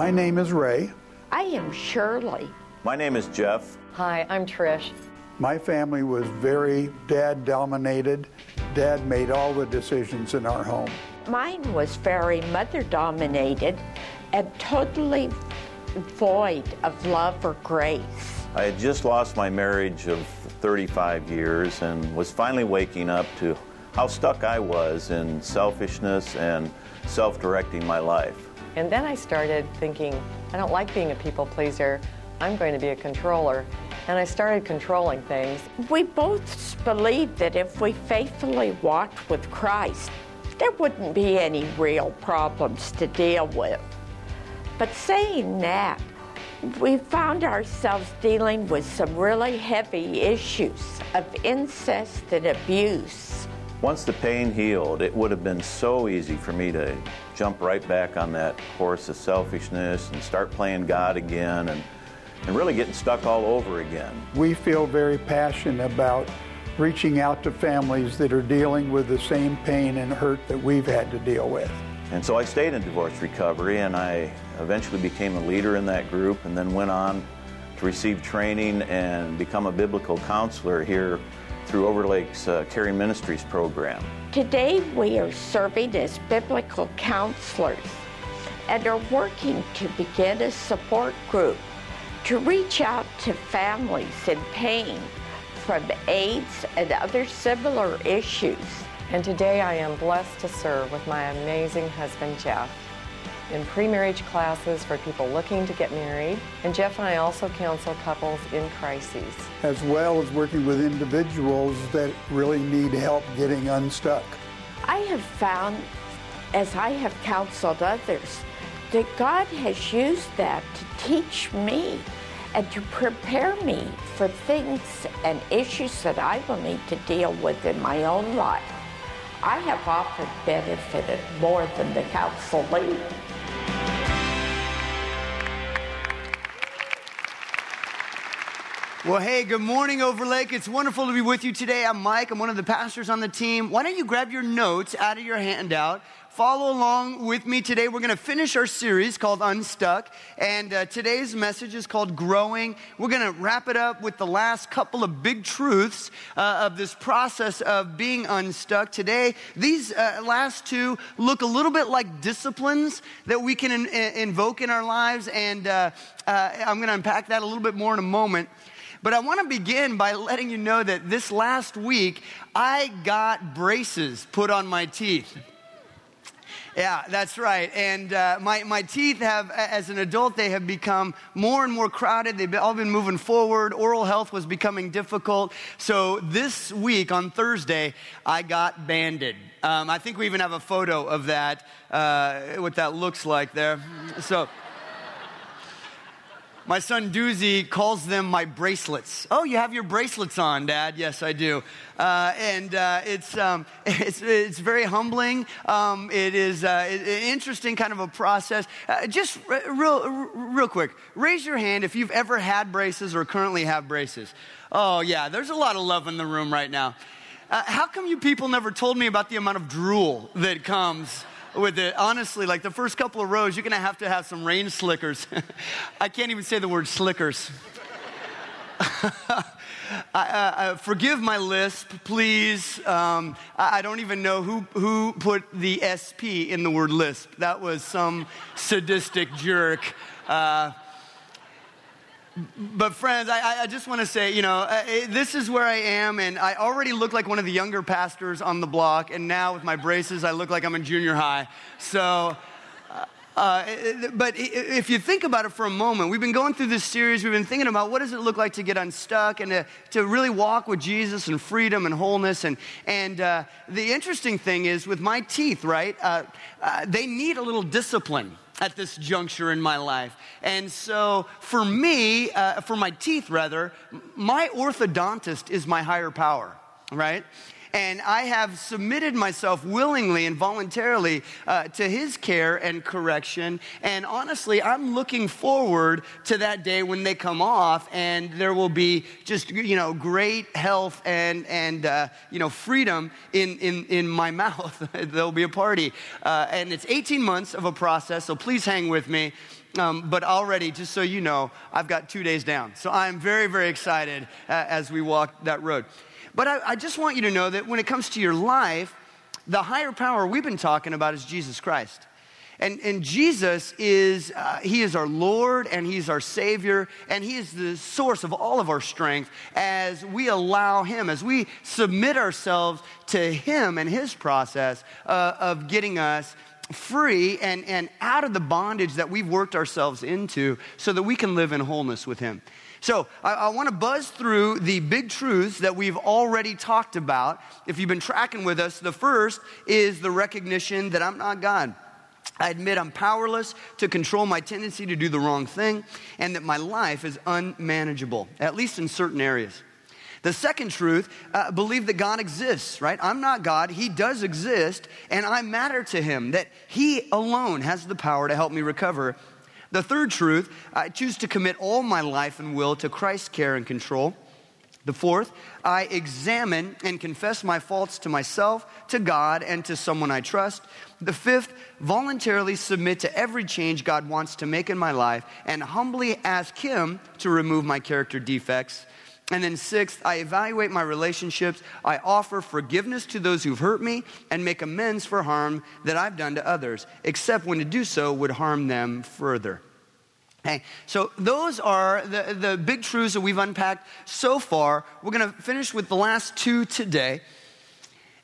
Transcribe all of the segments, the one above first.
My name is Ray. I am Shirley. My name is Jeff. Hi, I'm Trish. My family was very dad dominated. Dad made all the decisions in our home. Mine was very mother dominated and totally void of love or grace. I had just lost my marriage of 35 years and was finally waking up to how stuck I was in selfishness and self directing my life. And then I started thinking, I don't like being a people pleaser. I'm going to be a controller. And I started controlling things. We both believed that if we faithfully walked with Christ, there wouldn't be any real problems to deal with. But saying that, we found ourselves dealing with some really heavy issues of incest and abuse. Once the pain healed, it would have been so easy for me to jump right back on that horse of selfishness and start playing God again and, and really getting stuck all over again. We feel very passionate about reaching out to families that are dealing with the same pain and hurt that we've had to deal with. And so I stayed in divorce recovery and I eventually became a leader in that group and then went on to receive training and become a biblical counselor here through Overlake's uh, Caring Ministries program. Today we are serving as biblical counselors and are working to begin a support group to reach out to families in pain from AIDS and other similar issues. And today I am blessed to serve with my amazing husband, Jeff, in pre marriage classes for people looking to get married. And Jeff and I also counsel couples in crises. As well as working with individuals that really need help getting unstuck. I have found, as I have counseled others, that God has used that to teach me and to prepare me for things and issues that I will need to deal with in my own life. I have often benefited more than the counselee. Well, hey, good morning, Overlake. It's wonderful to be with you today. I'm Mike. I'm one of the pastors on the team. Why don't you grab your notes out of your handout? Follow along with me today. We're going to finish our series called Unstuck, and uh, today's message is called Growing. We're going to wrap it up with the last couple of big truths uh, of this process of being unstuck. Today, these uh, last two look a little bit like disciplines that we can in- invoke in our lives, and uh, uh, I'm going to unpack that a little bit more in a moment. But I want to begin by letting you know that this last week, I got braces put on my teeth. Yeah, that's right. And uh, my, my teeth have, as an adult, they have become more and more crowded. They've all been moving forward. Oral health was becoming difficult. So this week on Thursday, I got banded. Um, I think we even have a photo of that, uh, what that looks like there. So. My son Doozy calls them my bracelets. Oh, you have your bracelets on, Dad? Yes, I do. Uh, and uh, it's, um, it's, it's very humbling. Um, it is uh, an interesting kind of a process. Uh, just real, real quick, raise your hand if you've ever had braces or currently have braces. Oh, yeah, there's a lot of love in the room right now. Uh, how come you people never told me about the amount of drool that comes? With it. Honestly, like the first couple of rows, you're gonna have to have some rain slickers. I can't even say the word slickers. I, uh, forgive my lisp, please. Um, I, I, don't even know who, who put the SP in the word lisp. That was some sadistic jerk. Uh, but friends, I, I just want to say, you know, this is where I am, and I already look like one of the younger pastors on the block, and now with my braces, I look like I'm in junior high. So, uh, uh but if you think about it for a moment, we've been going through this series, we've been thinking about what does it look like to get unstuck and to, to really walk with Jesus and freedom and wholeness. And, and uh, the interesting thing is with my teeth, right, uh, uh they need a little discipline at this juncture in my life. And so for me, uh, for my teeth rather, my orthodontist is my higher power, right? And I have submitted myself willingly and voluntarily uh, to His care and correction. And honestly, I'm looking forward to that day when they come off, and there will be just you know great health and and uh, you know freedom in in in my mouth. There'll be a party, uh, and it's 18 months of a process. So please hang with me. Um, but already, just so you know, I've got two days down. So I'm very, very excited uh, as we walk that road. But I, I just want you to know that when it comes to your life, the higher power we've been talking about is Jesus Christ. And, and Jesus is, uh, he is our Lord and he's our Savior and he is the source of all of our strength as we allow him, as we submit ourselves to him and his process uh, of getting us free and, and out of the bondage that we've worked ourselves into so that we can live in wholeness with him. So, I, I want to buzz through the big truths that we've already talked about. If you've been tracking with us, the first is the recognition that I'm not God. I admit I'm powerless to control my tendency to do the wrong thing, and that my life is unmanageable, at least in certain areas. The second truth, uh, believe that God exists, right? I'm not God. He does exist, and I matter to Him, that He alone has the power to help me recover the third truth, I choose to commit all my life and will to Christ's care and control. The fourth, I examine and confess my faults to myself, to God, and to someone I trust. The fifth, voluntarily submit to every change God wants to make in my life and humbly ask Him to remove my character defects. And then, sixth, I evaluate my relationships. I offer forgiveness to those who've hurt me and make amends for harm that I've done to others, except when to do so would harm them further. Okay, so those are the, the big truths that we've unpacked so far. We're going to finish with the last two today.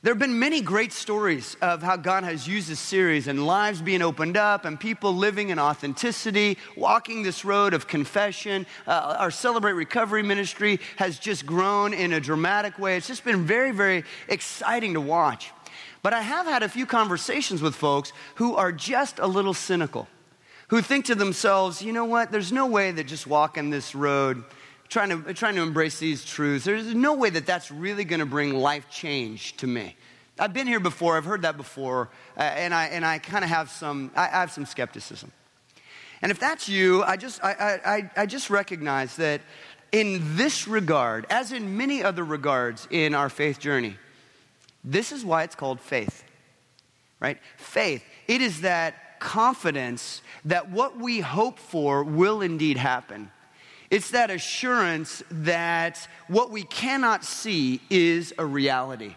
There have been many great stories of how God has used this series and lives being opened up and people living in authenticity, walking this road of confession. Uh, our Celebrate Recovery ministry has just grown in a dramatic way. It's just been very, very exciting to watch. But I have had a few conversations with folks who are just a little cynical, who think to themselves, you know what, there's no way that just walking this road trying to, trying to embrace these truths, there's no way that that's really going to bring life change to me. I've been here before, I've heard that before, uh, and I, and I kind of have some, I, I have some skepticism. And if that's you, I just, I, I, I just recognize that in this regard, as in many other regards in our faith journey, this is why it's called faith, right? Faith. It is that confidence that what we hope for will indeed happen. It's that assurance that what we cannot see is a reality.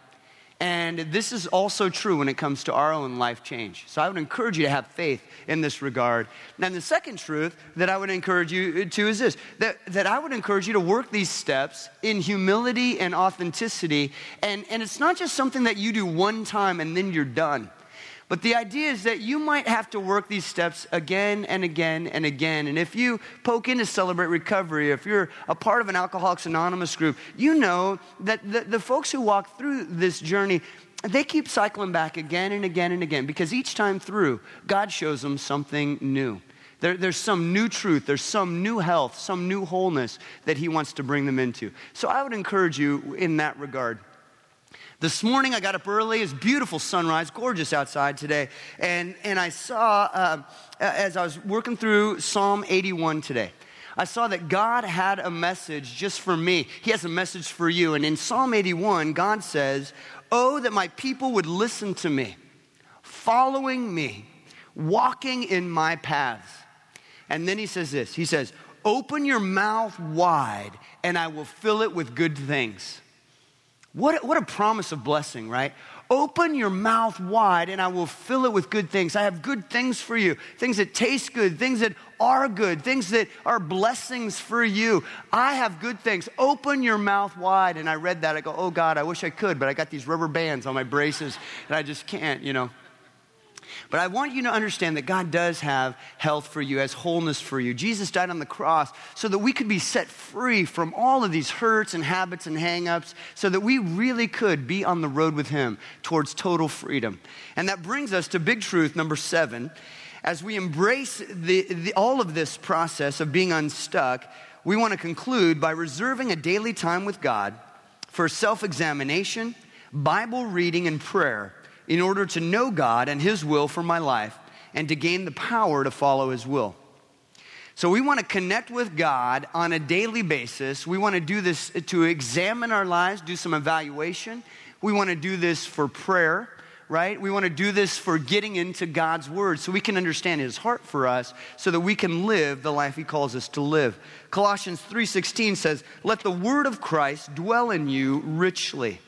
And this is also true when it comes to our own life change. So I would encourage you to have faith in this regard. And the second truth that I would encourage you uh, to is this that, that I would encourage you to work these steps in humility and authenticity. And, and it's not just something that you do one time and then you're done. But the idea is that you might have to work these steps again and again and again. And if you poke into Celebrate Recovery, if you're a part of an Alcoholics Anonymous group, you know that the, the folks who walk through this journey, they keep cycling back again and again and again because each time through, God shows them something new. There, there's some new truth, there's some new health, some new wholeness that He wants to bring them into. So I would encourage you in that regard. This morning I got up early. It's beautiful sunrise, gorgeous outside today. And, and I saw, uh, as I was working through Psalm 81 today, I saw that God had a message just for me. He has a message for you. And in Psalm 81, God says, Oh, that my people would listen to me, following me, walking in my paths. And then he says this He says, Open your mouth wide, and I will fill it with good things. What, what a promise of blessing, right? Open your mouth wide and I will fill it with good things. I have good things for you, things that taste good, things that are good, things that are blessings for you. I have good things. Open your mouth wide. And I read that. I go, oh God, I wish I could, but I got these rubber bands on my braces and I just can't, you know. But I want you to understand that God does have health for you, has wholeness for you. Jesus died on the cross so that we could be set free from all of these hurts and habits and hangups, so that we really could be on the road with Him towards total freedom. And that brings us to big truth number seven. As we embrace the, the, all of this process of being unstuck, we want to conclude by reserving a daily time with God for self examination Bible reading and prayer in order to know God and His will for my life and to gain the power to follow His will. So, we want to connect with God on a daily basis. We want to do this to examine our lives, do some evaluation. We want to do this for prayer, right? We want to do this for getting into God's word so we can understand his heart for us so that we can live the life he calls us to live. Colossians 3:16 says, "Let the word of Christ dwell in you richly."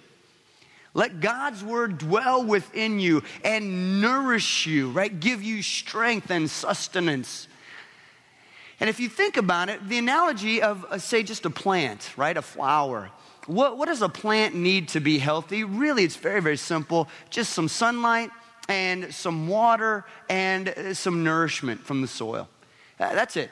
Let God's word dwell within you and nourish you, right? Give you strength and sustenance. And if you think about it, the analogy of, uh, say, just a plant, right? A flower. What, what does a plant need to be healthy? Really, it's very, very simple. Just some sunlight and some water and uh, some nourishment from the soil. Uh, that's it.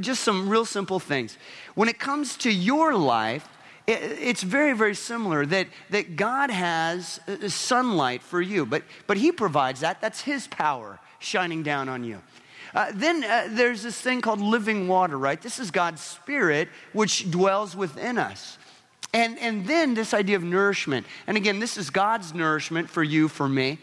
Just some real simple things. When it comes to your life, it's very, very similar that, that God has sunlight for you, but, but He provides that. That's His power shining down on you. Uh, then uh, there's this thing called living water, right? This is God's Spirit which dwells within us. And, and then this idea of nourishment. And again, this is God's nourishment for you, for me.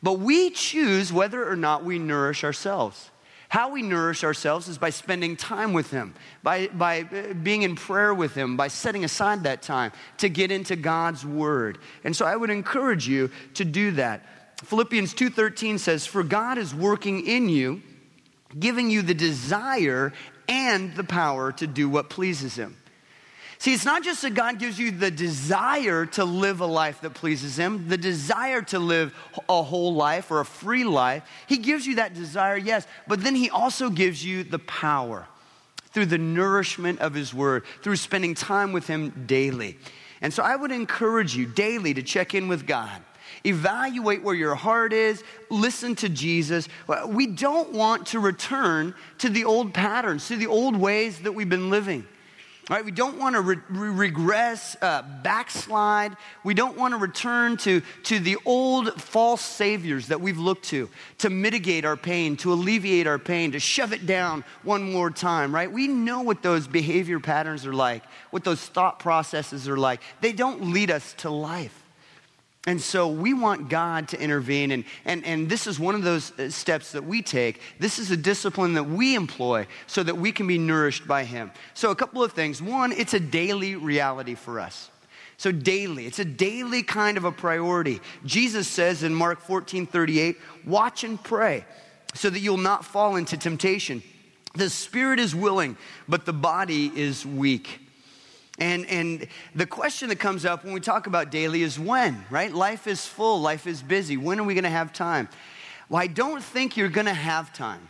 But we choose whether or not we nourish ourselves. How we nourish ourselves is by spending time with Him, by, by uh, being in prayer with Him, by setting aside that time to get into God's Word. And so I would encourage you to do that. Philippians 2:13 says, "For God is working in you, giving you the desire and the power to do what pleases Him." See, it's not just that God gives you the desire to live a life that pleases Him, the desire to live a whole life or a free life. He gives you that desire, yes, but then He also gives you the power through the nourishment of His Word, through spending time with Him daily. And so I would encourage you daily to check in with God. Evaluate where your heart is. Listen to Jesus. We don't want to return to the old patterns, to the old ways that we've been living. Right? We don't want to re- regress, uh, backslide. We don't want to return to, to the old false saviors that we've looked to to mitigate our pain, to alleviate our pain, to shove it down one more time, right? We know what those behavior patterns are like, what those thought processes are like. They don't lead us to life. And so we want God to intervene, and, and, and this is one of those uh, steps that we take. This is a discipline that we employ so that we can be nourished by Him. So, a couple of things. One, it's a daily reality for us. So, daily, it's a daily kind of a priority. Jesus says in Mark 14 38, watch and pray so that you'll not fall into temptation. The spirit is willing, but the body is weak. And, and the question that comes up when we talk about daily is when, right? Life is full, life is busy. When are we going to have time? Well, I don't think you're going to have time.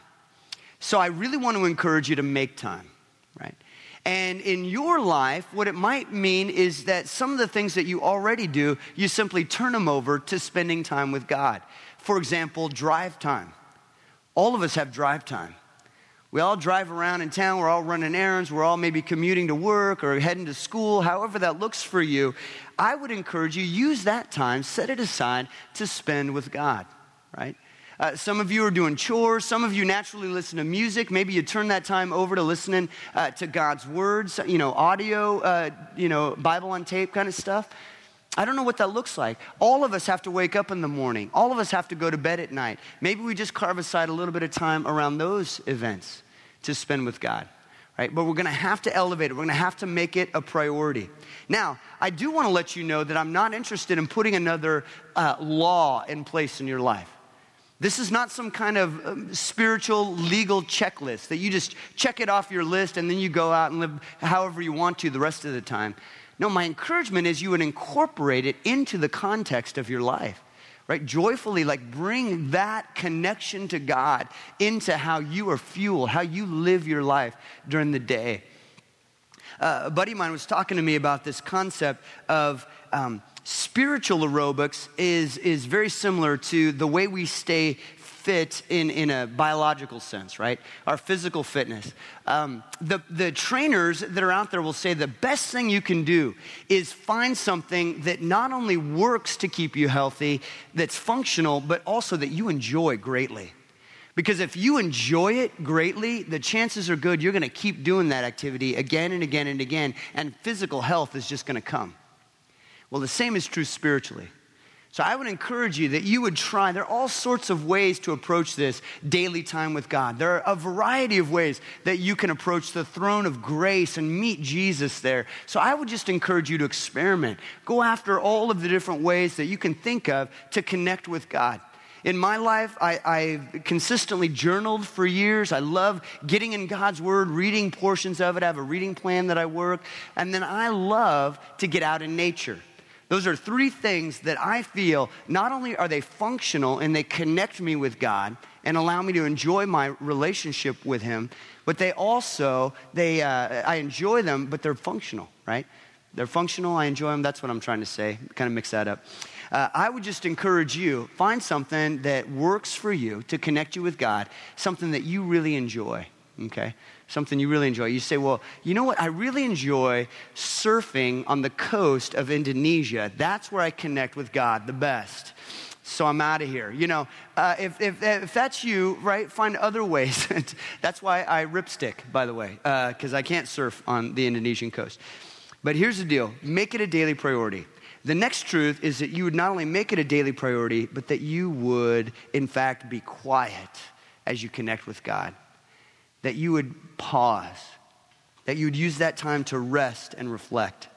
So I really want to encourage you to make time, right? And in your life, what it might mean is that some of the things that you already do, you simply turn them over to spending time with God. For example, drive time. All of us have drive time. We all drive around in town, we're all running errands, we're all maybe commuting to work or heading to school, however that looks for you. I would encourage you, use that time, set it aside to spend with God, right? Uh, some of you are doing chores. Some of you naturally listen to music. Maybe you turn that time over to listening uh, to God's words, you know, audio, uh, you know, Bible on tape kind of stuff. I don't know what that looks like. All of us have to wake up in the morning. All of us have to go to bed at night. Maybe we just carve aside a little bit of time around those events to spend with God, right? But we're gonna have to elevate it. We're gonna have to make it a priority. Now, I do wanna let you know that I'm not interested in putting another uh, law in place in your life. This is not some kind of um, spiritual legal checklist that you just check it off your list and then you go out and live however you want to the rest of the time. No, my encouragement is you would incorporate it into the context of your life right? Joyfully, like bring that connection to God into how you are fueled, how you live your life during the day. Uh, a buddy of mine was talking to me about this concept of um, spiritual aerobics is, is very similar to the way we stay fit in, in a biological sense, right? Our physical fitness. Um, the, the trainers that are out there will say the best thing you can do is find something that not only works to keep you healthy, that's functional, but also that you enjoy greatly. Because if you enjoy it greatly, the chances are good you're going to keep doing that activity again and again and again, and physical health is just going to come. Well, the same is true spiritually. So I would encourage you that you would try. There are all sorts of ways to approach this daily time with God. There are a variety of ways that you can approach the throne of grace and meet Jesus there. So I would just encourage you to experiment. Go after all of the different ways that you can think of to connect with God. In my life, I, I, consistently journaled for years. I love getting in God's Word, reading portions of it. I have a reading plan that I work. And then I love to get out in nature. Those are three things that I feel not only are they functional and they connect me with God and allow me to enjoy my relationship with Him, but they also, they, uh, I enjoy them, but they're functional, right? They're functional, I enjoy them. That's what I'm trying to say. Kind of mix that up. Uh, I would just encourage you find something that works for you to connect you with God, something that you really enjoy, okay? Something you really enjoy. You say, Well, you know what? I really enjoy surfing on the coast of Indonesia. That's where I connect with God the best. So I'm out of here. You know, uh, if, if, if, that's you, right, find other ways. that's why I ripstick, by the way, because uh, I can't surf on the Indonesian coast. But here's the deal make it a daily priority. The next truth is that you would not only make it a daily priority, but that you would, in fact, be quiet as you connect with God that you would pause, that you would use that time to rest and reflect.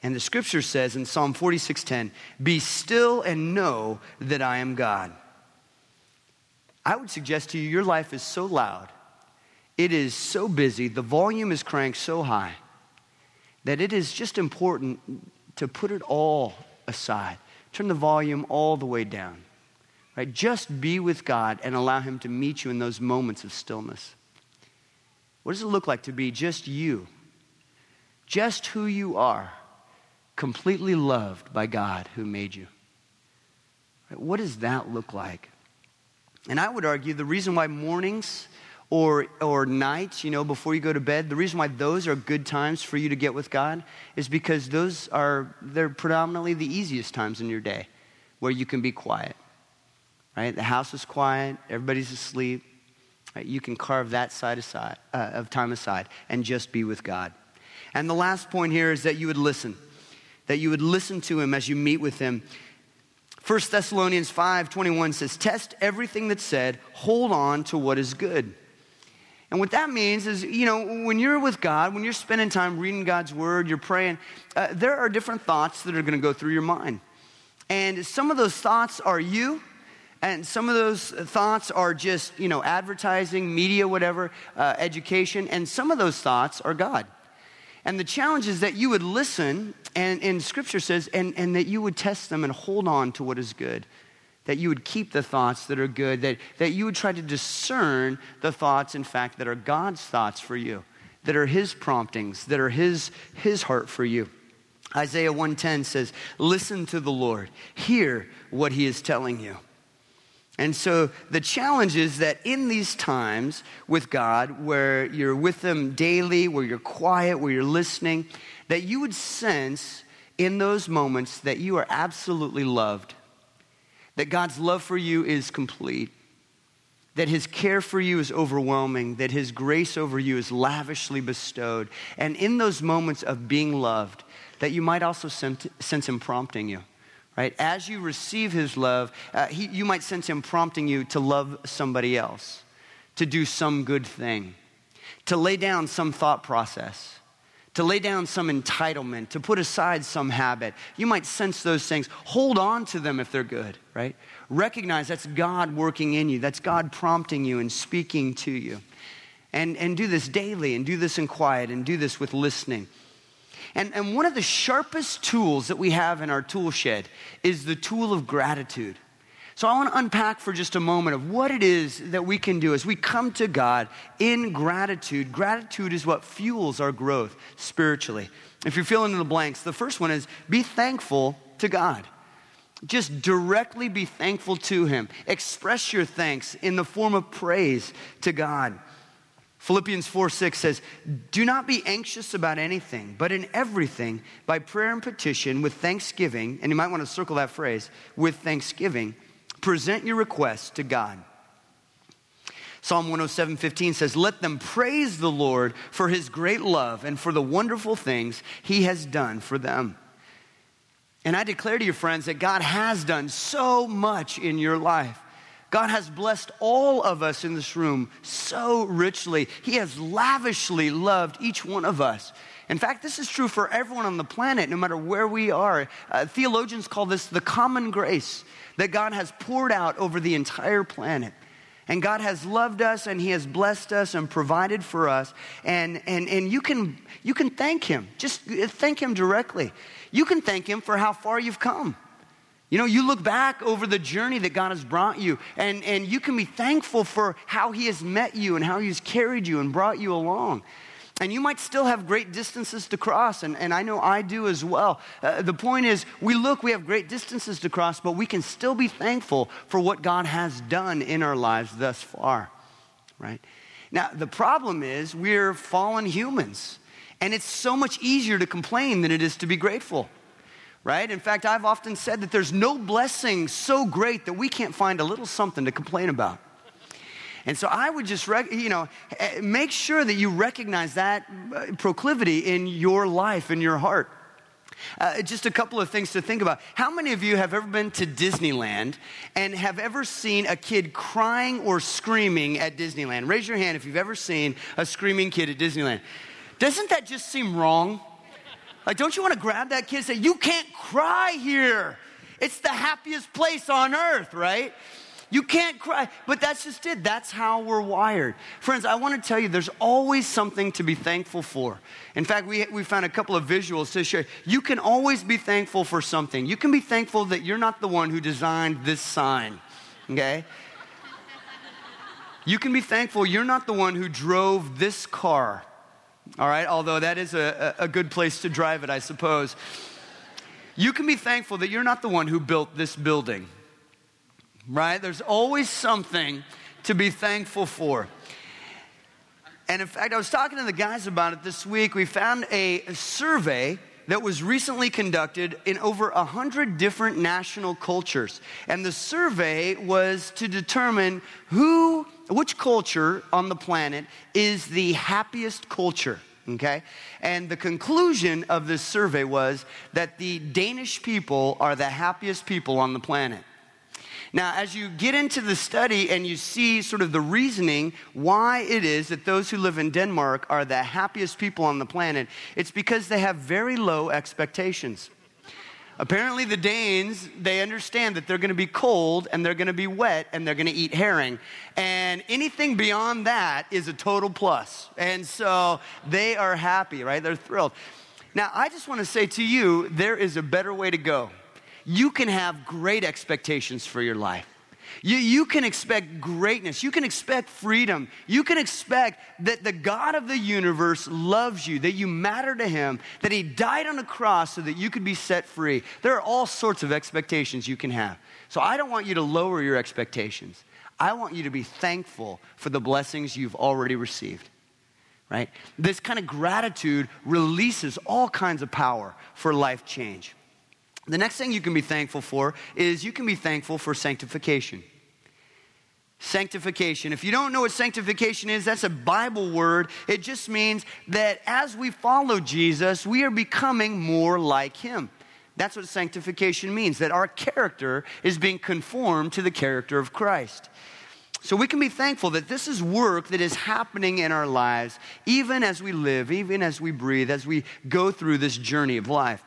And the scripture says in Psalm 46:10, "Be still and know that I am God." I would suggest to you your life is so loud. It is so busy, the volume is cranked so high that it is just important to put it all aside. Turn the volume all the way down. Right? Just be with God and allow Him to meet you in those moments of stillness. What does it look like to be just you? Just who you are, completely loved by God who made you. What does that look like? And I would argue the reason why mornings or, or nights, you know, before you go to bed, the reason why those are good times for you to get with God is because those are, they're predominantly the easiest times in your day where you can be quiet right? The house is quiet, everybody's asleep. Right? You can carve that side aside, uh, of time aside and just be with God. And the last point here is that you would listen, that you would listen to Him as you meet with Him. 1 Thessalonians 5 21 says, Test everything that's said, hold on to what is good. And what that means is, you know, when you're with God, when you're spending time reading God's word, you're praying, uh, there are different thoughts that are going to go through your mind. And some of those thoughts are you, and some of those thoughts are just, you know, advertising, media, whatever, uh, education. And some of those thoughts are God. And the challenge is that you would listen, and, and scripture says, and, and that you would test them and hold on to what is good. That you would keep the thoughts that are good, that, that you would try to discern the thoughts, in fact, that are God's thoughts for you, that are His promptings, that are His, his heart for you. Isaiah 110 says, Listen to the Lord, hear what He is telling you. And so the challenge is that in these times with God, where you're with Him daily, where you're quiet, where you're listening, that you would sense in those moments that you are absolutely loved, that God's love for you is complete, that His care for you is overwhelming, that His grace over you is lavishly bestowed. And in those moments of being loved, that you might also sense Him prompting you right? As you receive his love, uh, he, you might sense him prompting you to love somebody else, to do some good thing, to lay down some thought process, to lay down some entitlement, to put aside some habit. You might sense those things. Hold on to them if they're good, right? Recognize that's God working in you, that's God prompting you and speaking to you. And, and do this daily, and do this in quiet, and do this with listening. And, and one of the sharpest tools that we have in our tool shed is the tool of gratitude. So I want to unpack for just a moment of what it is that we can do as we come to God in gratitude. Gratitude is what fuels our growth spiritually. If you're filling in the blanks, the first one is be thankful to God. Just directly be thankful to Him. Express your thanks in the form of praise to God. Philippians 4 6 says, Do not be anxious about anything, but in everything, by prayer and petition, with thanksgiving, and you might want to circle that phrase, with thanksgiving, present your requests to God. Psalm 107 15 says, Let them praise the Lord for his great love and for the wonderful things he has done for them. And I declare to you, friends, that God has done so much in your life. God has blessed all of us in this room so richly. He has lavishly loved each one of us. In fact, this is true for everyone on the planet, no matter where we are. Uh, theologians call this the common grace that God has poured out over the entire planet. And God has loved us and He has blessed us and provided for us. And, and, and you, can, you can thank Him. Just thank Him directly. You can thank Him for how far you've come. You know, you look back over the journey that God has brought you, and, and you can be thankful for how He has met you and how He's carried you and brought you along. And you might still have great distances to cross, and, and I know I do as well. Uh, the point is, we look, we have great distances to cross, but we can still be thankful for what God has done in our lives thus far, right? Now, the problem is, we're fallen humans, and it's so much easier to complain than it is to be grateful right? In fact, I've often said that there's no blessing so great that we can't find a little something to complain about. And so I would just, rec- you know, eh, make sure that you recognize that uh, proclivity in your life, in your heart. Uh, just a couple of things to think about. How many of you have ever been to Disneyland and have ever seen a kid crying or screaming at Disneyland? Raise your hand if you've ever seen a screaming kid at Disneyland. Doesn't that just seem wrong? Like, don't you want to grab that kid and say, You can't cry here? It's the happiest place on earth, right? You can't cry. But that's just it. That's how we're wired. Friends, I want to tell you there's always something to be thankful for. In fact, we, we found a couple of visuals to share. You can always be thankful for something. You can be thankful that you're not the one who designed this sign, okay? You can be thankful you're not the one who drove this car, all right? Although that is a, a good place to drive it, I suppose. You can be thankful that you're not the one who built this building right? There's always something to be thankful for. And in fact, I was talking to the guys about it this week. We found a survey that was recently conducted in over 100 different national cultures. And the survey was to determine who, which culture on the planet is the happiest culture. Okay? And the conclusion of this survey was that the Danish people are the happiest people on the planet. Now, as you get into the study and you see sort of the reasoning why it is that those who live in Denmark are the happiest people on the planet, it's because they have very low expectations. Apparently, the Danes, they understand that they're going to be cold and they're going to be wet and they're going to eat herring. And anything beyond that is a total plus. And so they are happy, right? They're thrilled. Now, I just want to say to you, there is a better way to go you can have great expectations for your life. You, you can expect greatness. You can expect freedom. You can expect that the God of the universe loves you, that you matter to Him, that He died on a cross so that you could be set free. There are all sorts of expectations you can have. So I don't want you to lower your expectations. I want you to be thankful for the blessings you've already received. Right? This kind of gratitude releases all kinds of power for life change. The next thing you can be thankful for is you can be thankful for sanctification. Sanctification. If you don't know what sanctification is, that's a Bible word. It just means that as we follow Jesus, we are becoming more like him. That's what sanctification means, that our character is being conformed to the character of Christ. So we can be thankful that this is work that is happening in our lives, even as we live, even as we breathe, as we go through this journey of life.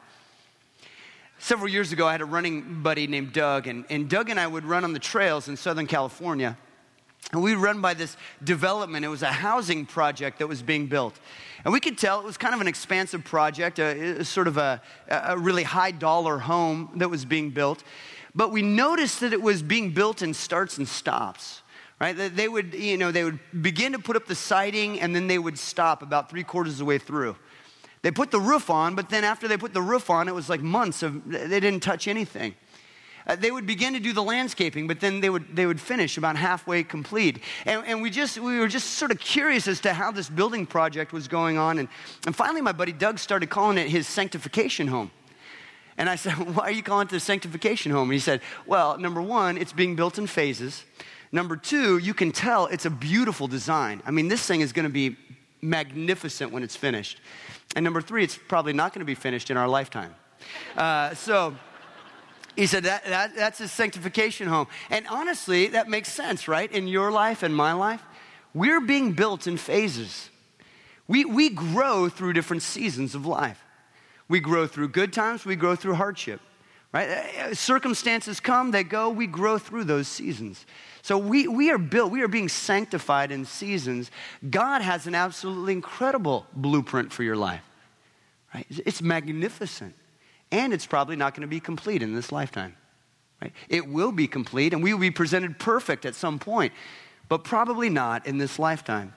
Several years ago, I had a running buddy named Doug, and, and Doug and I would run on the trails in Southern California. And we run by this development. It was a housing project that was being built. And we could tell it was kind of an expansive project, a, a sort of a, a really high dollar home that was being built. But we noticed that it was being built in starts and stops right they would you know they would begin to put up the siding and then they would stop about three quarters of the way through they put the roof on, but then after they put the roof on, it was like months of, they didn't touch anything. Uh, they would begin to do the landscaping, but then they would, they would finish about halfway complete. And, and we, just, we were just sort of curious as to how this building project was going on. And, and finally, my buddy Doug started calling it his sanctification home. And I said, Why are you calling it the sanctification home? And he said, Well, number one, it's being built in phases. Number two, you can tell it's a beautiful design. I mean, this thing is going to be magnificent when it's finished. And number three, it's probably not going to be finished in our lifetime. Uh, so he said that, that, that's his sanctification home. And honestly, that makes sense, right? In your life and my life, we're being built in phases. We, we grow through different seasons of life. We grow through good times, we grow through hardship, right? Uh, circumstances come, they go, we grow through those seasons. So we, we are built, we are being sanctified in seasons. God has an absolutely incredible blueprint for your life, right? It's magnificent. And it's probably not going to be complete in this lifetime, right? It will be complete and we will be presented perfect at some point, but probably not in this lifetime.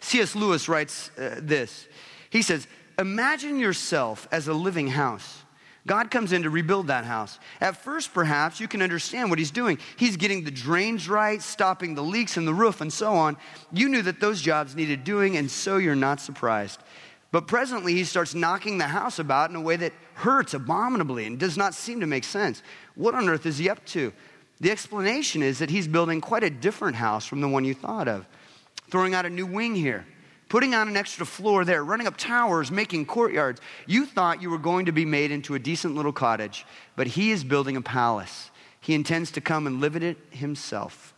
C.S. Lewis writes uh, this. He says, Imagine yourself as a living house. God comes in to rebuild that house. At first, perhaps, you can understand what he's doing. He's getting the drains right, stopping the leaks in the roof, and so on. You knew that those jobs needed doing, and so you're not surprised. But presently, he starts knocking the house about in a way that hurts abominably and does not seem to make sense. What on earth is he up to? The explanation is that he's building quite a different house from the one you thought of. Throwing out a new wing here, putting on an extra floor there, running up towers, making courtyards. You thought you were going to be made into a decent little cottage, but he is building a palace. He intends to come and live in it himself.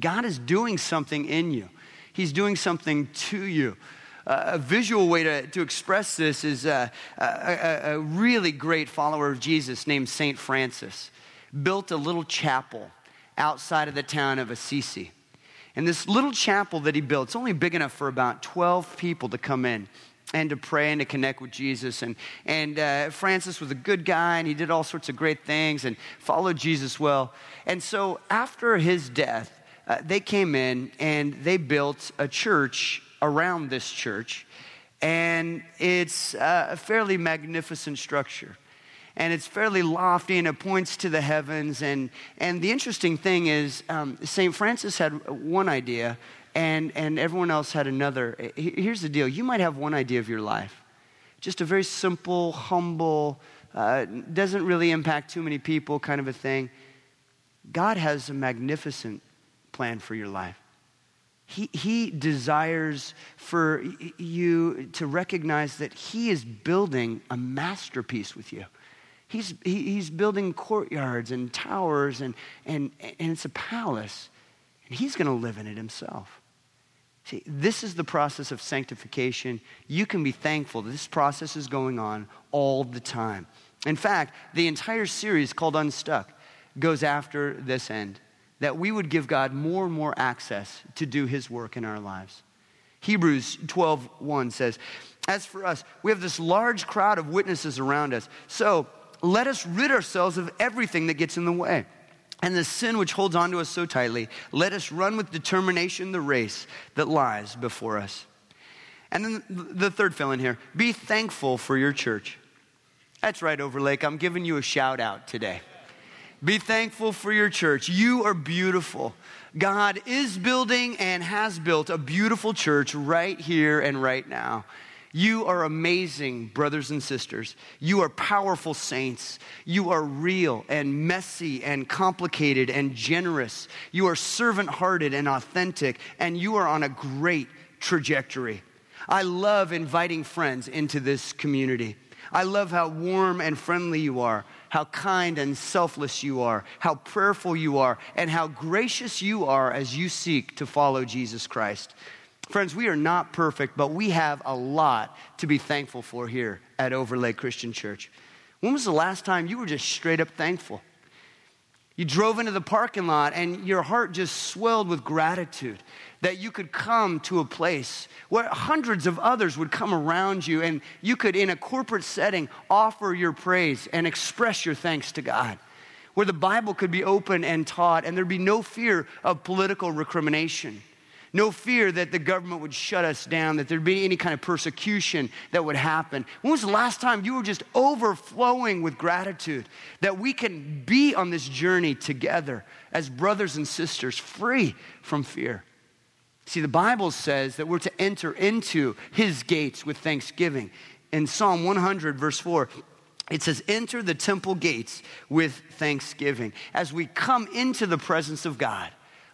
God is doing something in you, He's doing something to you. Uh, a visual way to, to express this is uh, a, a, really great follower of Jesus named St. Francis built a little chapel outside of the town of Assisi. And this little chapel that he built, it's only big enough for about 12 people to come in and to pray and to connect with Jesus. And, and uh, Francis was a good guy and he did all sorts of great things and followed Jesus well. And so after his death, uh, they came in and they built a church around this church. And it's a fairly magnificent structure and it's fairly lofty and it points to the heavens. And, and the interesting thing is, um, St. Francis had one idea, and, and everyone else had another. Here's the deal you might have one idea of your life, just a very simple, humble, uh, doesn't really impact too many people kind of a thing. God has a magnificent plan for your life. He, he desires for you to recognize that He is building a masterpiece with you. He's, he's building courtyards and towers, and, and, and it's a palace. And he's going to live in it himself. See, this is the process of sanctification. You can be thankful this process is going on all the time. In fact, the entire series called Unstuck goes after this end that we would give God more and more access to do his work in our lives. Hebrews 12:1 says, "As for us, we have this large crowd of witnesses around us. So, let us rid ourselves of everything that gets in the way. And the sin which holds on to us so tightly, let us run with determination the race that lies before us. And then the third fill in here be thankful for your church. That's right, Overlake. I'm giving you a shout out today. Be thankful for your church. You are beautiful. God is building and has built a beautiful church right here and right now. You are amazing, brothers and sisters. You are powerful saints. You are real and messy and complicated and generous. You are servant hearted and authentic, and you are on a great trajectory. I love inviting friends into this community. I love how warm and friendly you are, how kind and selfless you are, how prayerful you are, and how gracious you are as you seek to follow Jesus Christ. Friends, we are not perfect, but we have a lot to be thankful for here at Overlake Christian Church. When was the last time you were just straight up thankful? You drove into the parking lot and your heart just swelled with gratitude that you could come to a place where hundreds of others would come around you and you could, in a corporate setting, offer your praise and express your thanks to God. Where the Bible could be open and taught and there'd be no fear of political recrimination no fear that the government would shut us down, that there'd be any kind of persecution that would happen. When was the last time you were just overflowing with gratitude that we can be on this journey together as brothers and sisters, free from fear? See, the Bible says that we're to enter into his gates with thanksgiving. In Psalm 100, verse 4, it says, Enter the temple gates with thanksgiving. As we come into the presence of God,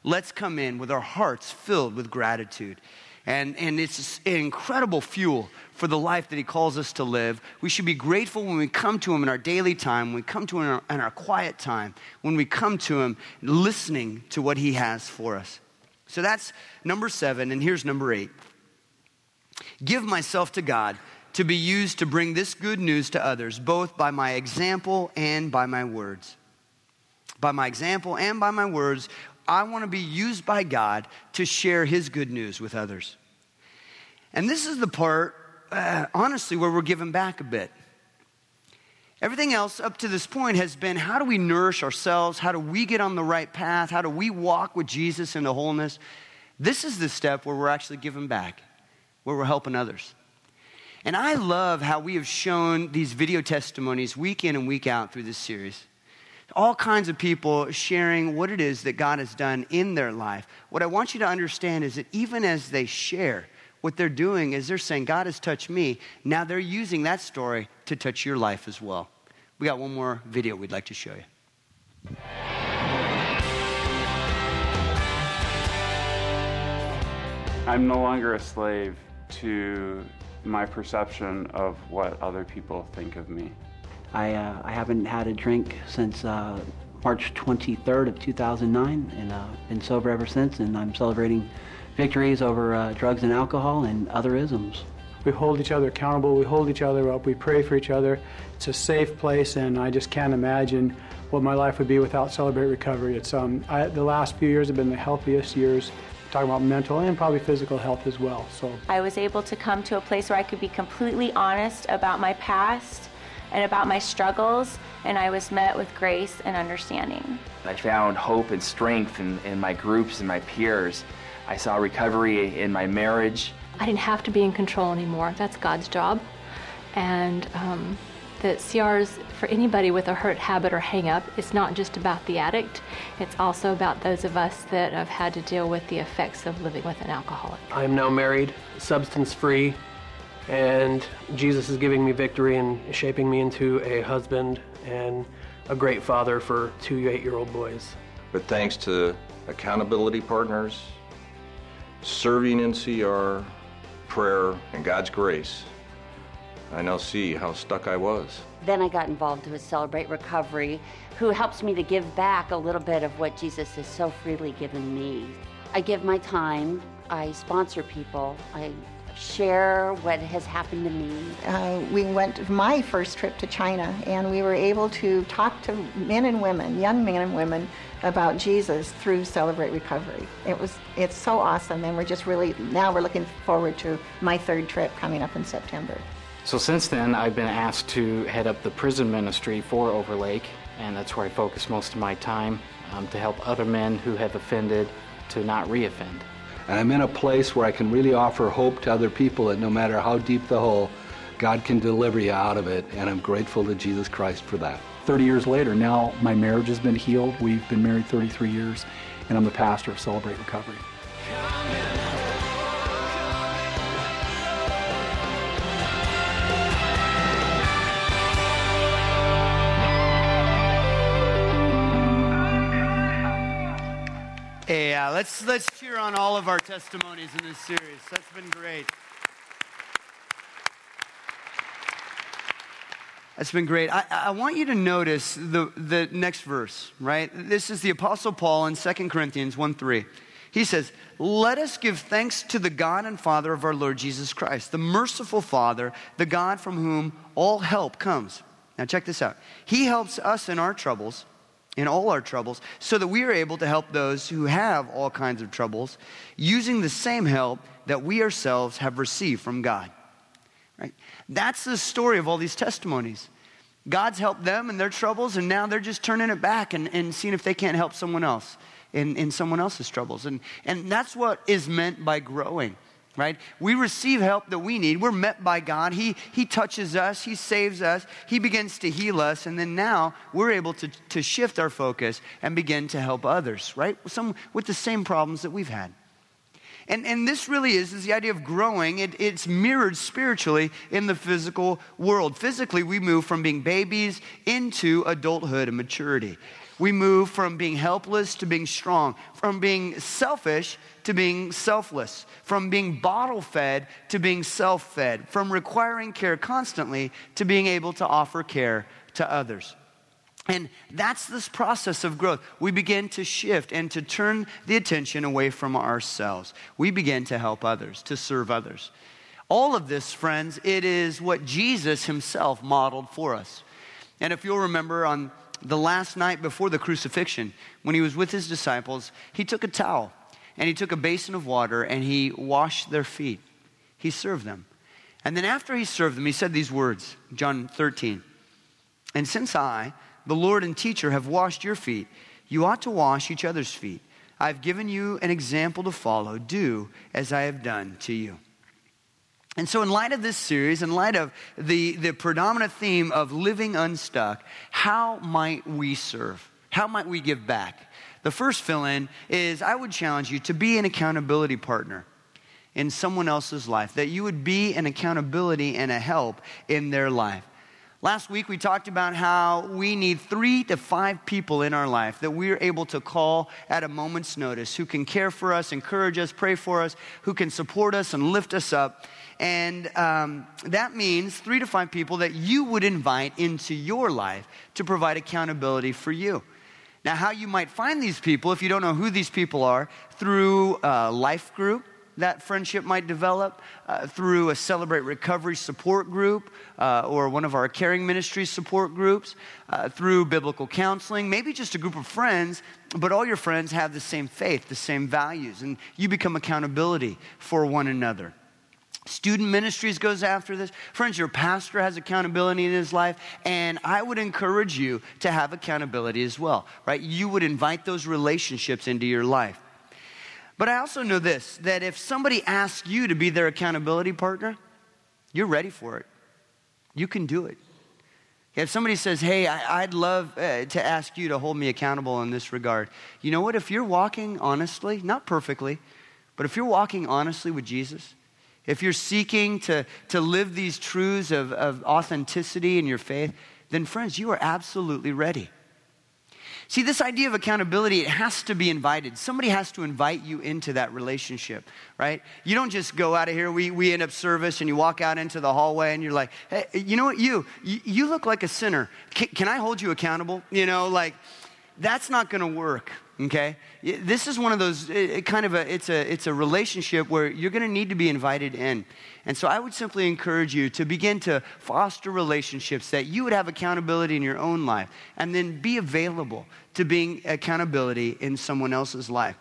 Let's come in with our hearts filled with gratitude. And, and it's an incredible fuel for the life that He calls us to live. We should be grateful when we come to Him in our daily time, when we come to Him in our, in our quiet time, when we come to Him listening to what He has for us. So that's number seven, and here's number eight give myself to God to be used to bring this good news to others, both by my example and by my words. By my example and by my words, I want to be used by God to share His good news with others. And this is the part, uh, honestly, where we're giving back a bit. Everything else up to this point has been how do we nourish ourselves? How do we get on the right path? How do we walk with Jesus into wholeness? This is the step where we're actually giving back, where we're helping others. And I love how we have shown these video testimonies week in and week out through this series. All kinds of people sharing what it is that God has done in their life. What I want you to understand is that even as they share, what they're doing is they're saying, God has touched me. Now they're using that story to touch your life as well. We got one more video we'd like to show you. I'm no longer a slave to my perception of what other people think of me. I, uh, I haven't had a drink since uh, March 23rd of 2009 and uh, been sober ever since and I'm celebrating victories over uh, drugs and alcohol and other isms. We hold each other accountable, we hold each other up, we pray for each other. It's a safe place and I just can't imagine what my life would be without Celebrate Recovery. It's, um, I, the last few years have been the healthiest years talking about mental and probably physical health as well. So I was able to come to a place where I could be completely honest about my past and about my struggles, and I was met with grace and understanding. I found hope and strength in, in my groups and my peers. I saw recovery in my marriage. I didn't have to be in control anymore. That's God's job. And um, the CRs for anybody with a hurt habit or hang up, it's not just about the addict, it's also about those of us that have had to deal with the effects of living with an alcoholic. I am now married, substance free, and Jesus is giving me victory and shaping me into a husband and a great father for two eight year old boys. But thanks to accountability partners, serving in CR, prayer, and God's grace, I now see how stuck I was. Then I got involved with Celebrate Recovery, who helps me to give back a little bit of what Jesus has so freely given me. I give my time, I sponsor people, I share what has happened to me. Uh, we went my first trip to China, and we were able to talk to men and women, young men and women, about Jesus through Celebrate Recovery. It was it's so awesome, and we're just really now we're looking forward to my third trip coming up in September. So since then, I've been asked to head up the prison ministry for Overlake, and that's where I focus most of my time um, to help other men who have offended to not reoffend. And I'm in a place where I can really offer hope to other people that no matter how deep the hole, God can deliver you out of it, and I'm grateful to Jesus Christ for that. 30 years later, now my marriage has been healed. We've been married 33 years, and I'm the pastor of Celebrate Recovery. Yeah, let's let's cheer on all of our testimonies in this series. That's been great. That's been great. I, I, want you to notice the, the next verse, right? This is the Apostle Paul in 2 Corinthians 1 3. He says, Let us give thanks to the God and Father of our Lord Jesus Christ, the merciful Father, the God from whom all help comes. Now, check this out. He helps us in our troubles in all our troubles, so that we are able to help those who have all kinds of troubles using the same help that we ourselves have received from God. Right? That's the story of all these testimonies. God's helped them in their troubles, and now they're just turning it back and, and seeing if they can't help someone else in, in someone else's troubles. And, and that's what is meant by growing right? We receive help that we need. We're met by God. He, he touches us, He saves us, He begins to heal us, and then now we're able to, to shift our focus and begin to help others, right? Some with the same problems that we've had. And, and this really is, is the idea of growing. It, it's mirrored spiritually in the physical world. Physically, we move from being babies into adulthood and maturity. We move from being helpless to being strong, from being selfish to being selfless, from being bottle fed to being self fed, from requiring care constantly to being able to offer care to others. And that's this process of growth. We begin to shift and to turn the attention away from ourselves. We begin to help others, to serve others. All of this, friends, it is what Jesus himself modeled for us. And if you'll remember on the last night before the crucifixion, when he was with his disciples, he took a towel and he took a basin of water and he washed their feet. He served them. And then after he served them, he said these words, John 13. And since I, the Lord and teacher, have washed your feet, you ought to wash each other's feet. I've given you an example to follow. Do as I have done to you. And so, in light of this series, in light of the, the predominant theme of living unstuck, how might we serve? How might we give back? The first fill in is I would challenge you to be an accountability partner in someone else's life, that you would be an accountability and a help in their life. Last week, we talked about how we need three to five people in our life that we are able to call at a moment's notice who can care for us, encourage us, pray for us, who can support us and lift us up. And um, that means three to five people that you would invite into your life to provide accountability for you. Now, how you might find these people, if you don't know who these people are, through a life group, that friendship might develop uh, through a Celebrate Recovery support group uh, or one of our caring ministries support groups, uh, through biblical counseling, maybe just a group of friends, but all your friends have the same faith, the same values, and you become accountability for one another. Student ministries goes after this. Friends, your pastor has accountability in his life, and I would encourage you to have accountability as well, right? You would invite those relationships into your life. But I also know this that if somebody asks you to be their accountability partner, you're ready for it. You can do it. If somebody says, Hey, I, would love uh, to ask you to hold me accountable in this regard, you know what? If you're walking honestly, not perfectly, but if you're walking honestly with Jesus, if you're seeking to, to live these truths of, of authenticity in your faith, then friends, you are absolutely ready. See, this idea of accountability, it has to be invited. Somebody has to invite you into that relationship, right? You don't just go out of here, we, we end up service, and you walk out into the hallway and you're like, hey, you know what, you, you, you look like a sinner. Can, can I hold you accountable? You know, like, that's not to work, okay? This is one of those, it, kind of a, it's a, it's a relationship where you're going to need to be invited in. And so I would simply encourage you to begin to foster relationships that you would have accountability in your own life and then be available to being accountability in someone else's life.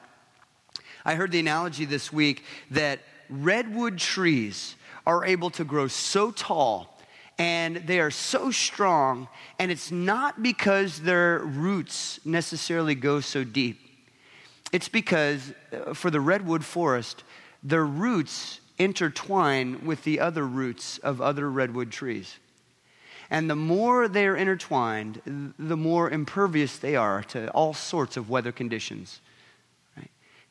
I heard the analogy this week that redwood trees are able to grow so tall and they are so strong, and it's not because their roots necessarily go so deep. It's because uh, for the redwood forest, their roots intertwine with the other roots of other redwood trees. And the more they are intertwined, the more impervious they are to all sorts of weather conditions.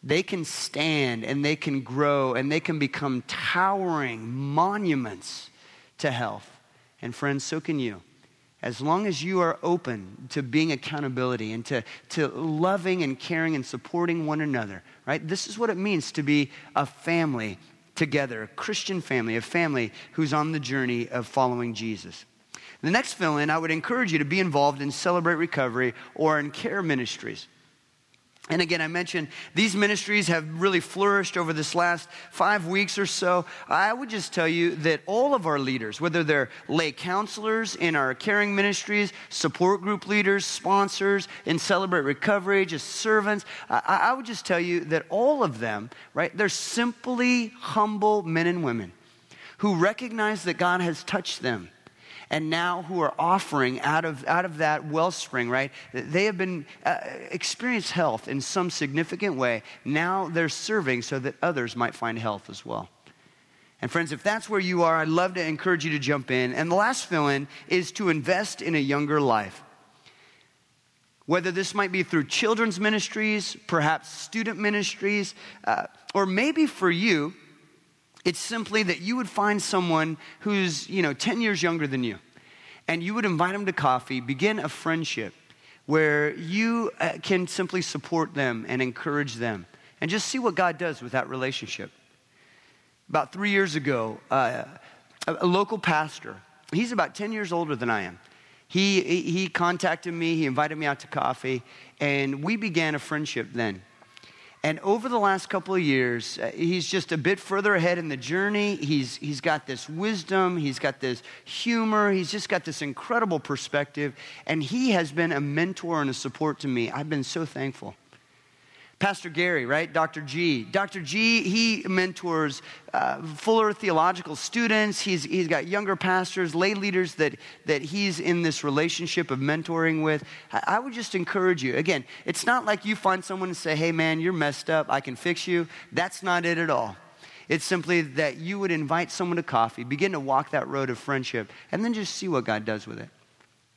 They can stand and they can grow and they can become towering monuments to health. And friends, so can you. As long as you are open to being accountability and to, to loving and caring and supporting one another, right? This is what it means to be a family together, a Christian family, a family who's on the journey of following Jesus. The next fill in, I would encourage you to be involved in Celebrate Recovery or in care ministries. And again, I mentioned these ministries have really flourished over this last five weeks or so. I would just tell you that all of our leaders, whether they're lay counselors in our caring ministries, support group leaders, sponsors in Celebrate Recovery, just servants, I, I would just tell you that all of them, right, they're simply humble men and women who recognize that God has touched them and now who are offering out of, out of that wellspring, right? They have been uh, experienced health in some significant way. Now they're serving so that others might find health as well. And friends, if that's where you are, I'd love to encourage you to jump in. And the last fill in is to invest in a younger life. Whether this might be through children's ministries, perhaps student ministries, uh, or maybe for you, it's simply that you would find someone who's, you know, 10 years younger than you, and you would invite them to coffee, begin a friendship where you uh, can simply support them and encourage them and just see what God does with that relationship. About three years ago, uh, a, a local pastor, he's about 10 years older than I am. He, he contacted me, he invited me out to coffee, and we began a friendship then. And over the last couple of years, uh, he's just a bit further ahead in the journey. He's, he's got this wisdom, he's got this humor, he's just got this incredible perspective. And he has been a mentor and a support to me. I've been so thankful. Pastor Gary, right? Dr. G. Dr. G, he mentors uh, fuller theological students. He's, he's got younger pastors, lay leaders that, that he's in this relationship of mentoring with. I, I would just encourage you. Again, it's not like you find someone and say, hey, man, you're messed up. I can fix you. That's not it at all. It's simply that you would invite someone to coffee, begin to walk that road of friendship, and then just see what God does with it.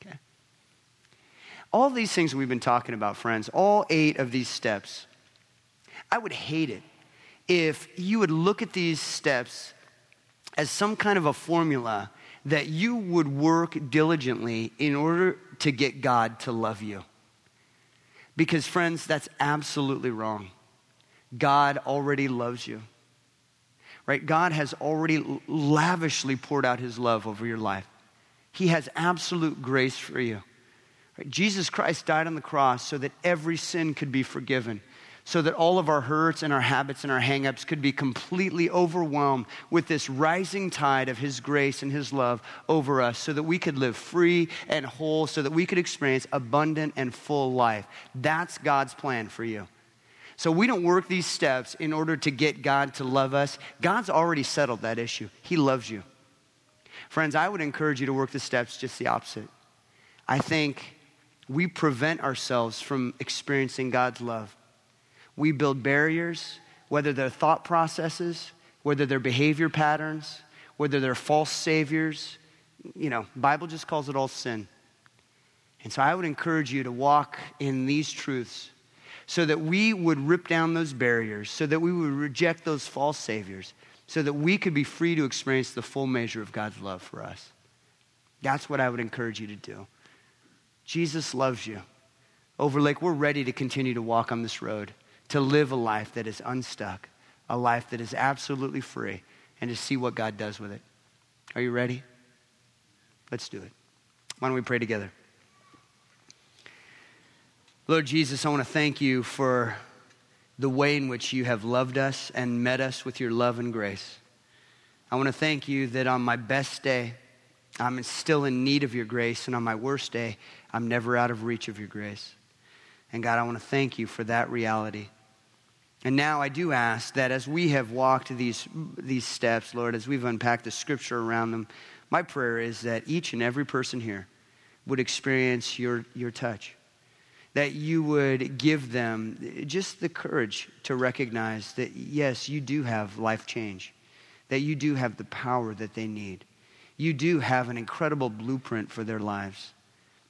Okay? All these things we've been talking about, friends, all eight of these steps I would hate it if you would look at these steps as some kind of a formula that you would work diligently in order to get God to love you. Because, friends, that's absolutely wrong. God already loves you. Right? God has already lavishly poured out his love over your life. He has absolute grace for you. Jesus Christ died on the cross so that every sin could be forgiven so that all of our hurts and our habits and our hangups could be completely overwhelmed with this rising tide of His grace and His love over us, so that we could live free and whole, so that we could experience abundant and full life. That's God's plan for you. So we don't work these steps in order to get God to love us. God's already settled that issue. He loves you. Friends, I would encourage you to work the steps just the opposite. I think we prevent ourselves from experiencing God's love we build barriers, whether they're thought processes, whether they're behavior patterns, whether they're false saviors. You know, Bible just calls it all sin. And so I would encourage you to walk in these truths so that we would rip down those barriers, so that we would reject those false saviors, so that we could be free to experience the full measure of God's love for us. That's what I would encourage you to do. Jesus loves you. Overlake, we're ready to continue to walk on this road to live a life that is unstuck, a life that is absolutely free, and to see what God does with it. Are you ready? Let's do it. Why don't we pray together? Lord Jesus, I want to thank you for the way in which you have loved us and met us with your love and grace. I want to thank you that on my best day, I'm still in need of your grace, and on my worst day, I'm never out of reach of your grace. And God, I want to thank you for that reality. And now I do ask that as we have walked these, these steps, Lord, as we've unpacked the scripture around them, my prayer is that each and every person here would experience your, your touch. That you would give them just the courage to recognize that, yes, you do have life change, that you do have the power that they need. You do have an incredible blueprint for their lives.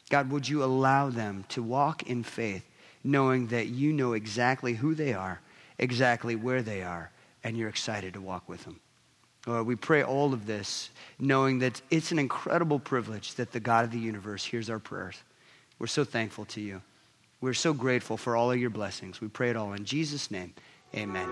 God, would you allow them to walk in faith, knowing that you know exactly who they are exactly where they are, and you're excited to walk with them. Lord, we pray all of this knowing that it's an incredible privilege that the God of the universe hears our prayers. We're so thankful to you. We're so grateful for all of your blessings. We pray it all in Jesus' name. Amen.